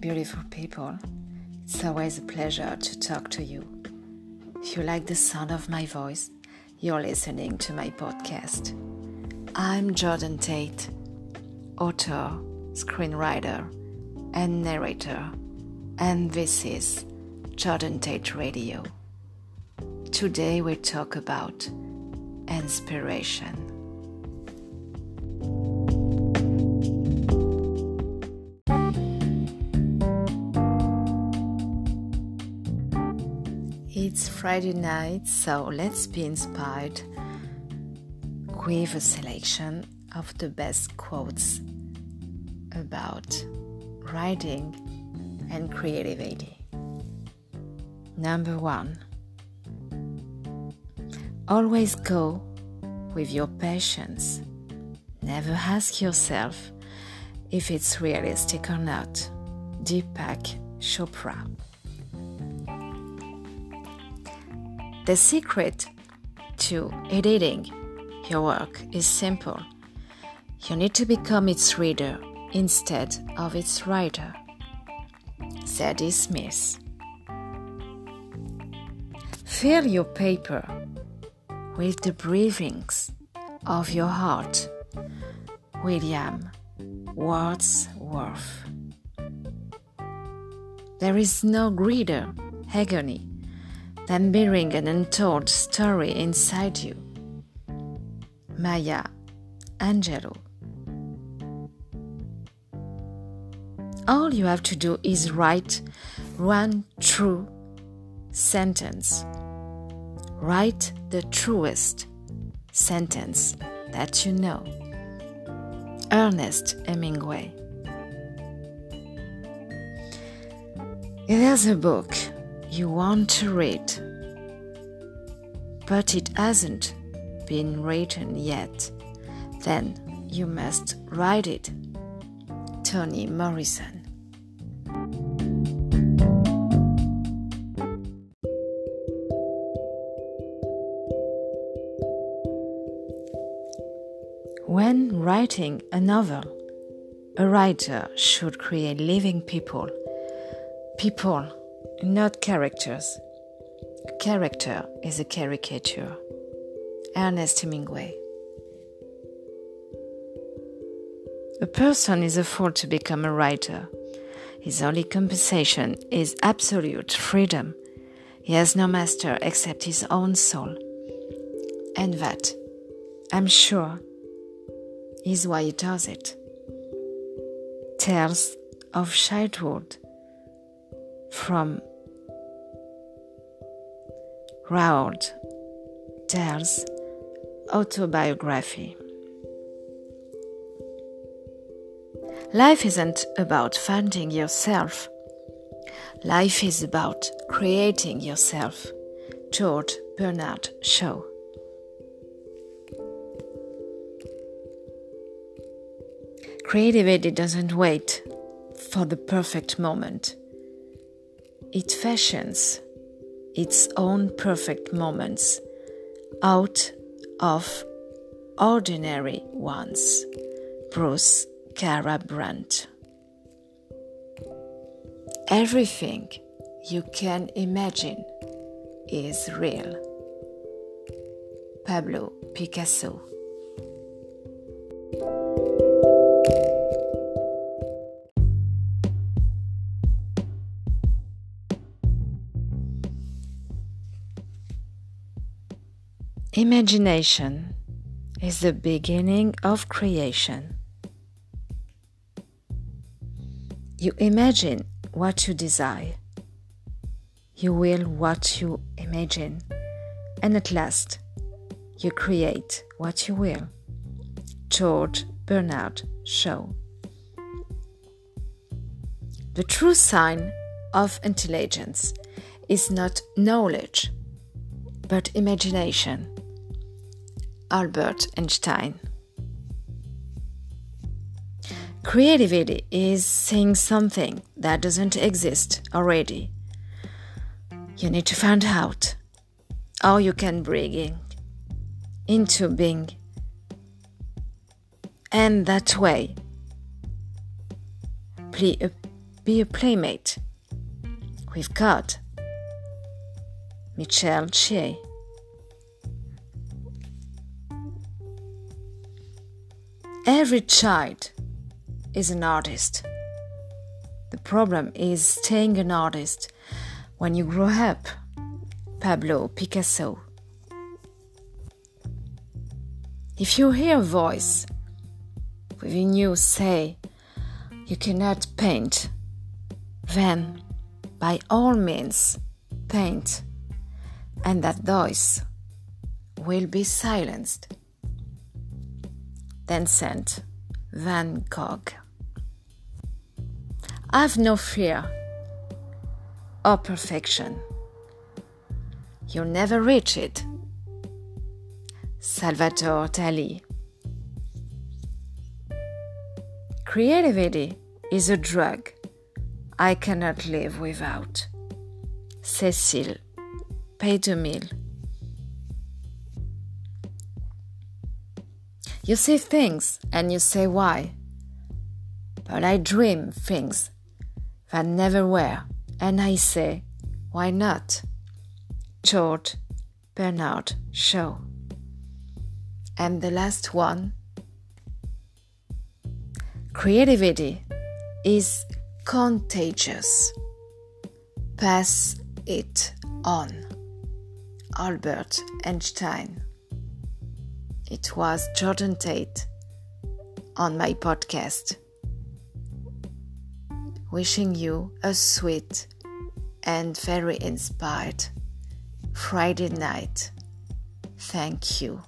beautiful people. It's always a pleasure to talk to you. If you like the sound of my voice, you're listening to my podcast. I'm Jordan Tate, author, screenwriter, and narrator, and this is Jordan Tate Radio. Today we talk about inspiration. It's Friday night, so let's be inspired with a selection of the best quotes about writing and creativity. Number one Always go with your passions. Never ask yourself if it's realistic or not. Deepak Chopra. The secret to editing your work is simple. You need to become its reader instead of its writer. Zadie Smith. Fill your paper with the breathings of your heart. William Wordsworth. There is no greater agony than bearing an untold story inside you. Maya Angelou. All you have to do is write one true sentence. Write the truest sentence that you know. Ernest Hemingway. There's a book you want to read, but it hasn't been written yet, then you must write it. Toni Morrison. When writing a novel, a writer should create living people. People, not characters. Character is a caricature. Ernest Hemingway. A person is a fool to become a writer. His only compensation is absolute freedom. He has no master except his own soul. And that, I'm sure, is why he does it. Tales of childhood from Roald Dahl's autobiography. Life isn't about finding yourself. Life is about creating yourself. George Bernard Shaw. Creativity doesn't wait for the perfect moment. It fashions its own perfect moments out of ordinary ones. Bruce Garrabrandt. Everything you can imagine is real. Pablo Picasso. Imagination is the beginning of creation. You imagine what you desire. You will what you imagine. And at last, you create what you will. George Bernard Shaw. The true sign of intelligence is not knowledge, but imagination. Albert Einstein. Creativity is seeing something that doesn't exist already. You need to find out how you can bring it into being. And that way, be a, uh, be a playmate with God. Michele Shea. Every child is an artist. The problem is staying an artist when you grow up. Pablo Picasso. If you hear a voice within you say you cannot paint, then by all means paint, and that voice will be silenced. Vincent Van Gogh. I've no fear or perfection. You'll never reach it. Salvatore Dali. Creativity is a drug I cannot live without. Cécile Peytomil. You see things and you say why. But I dream things that never were, and I say, why not? George Bernard Shaw. And the last one creativity is contagious. Pass it on. Albert Einstein. It was Jordan Tate on my podcast. Wishing you a sweet and very inspired Friday night. Thank you.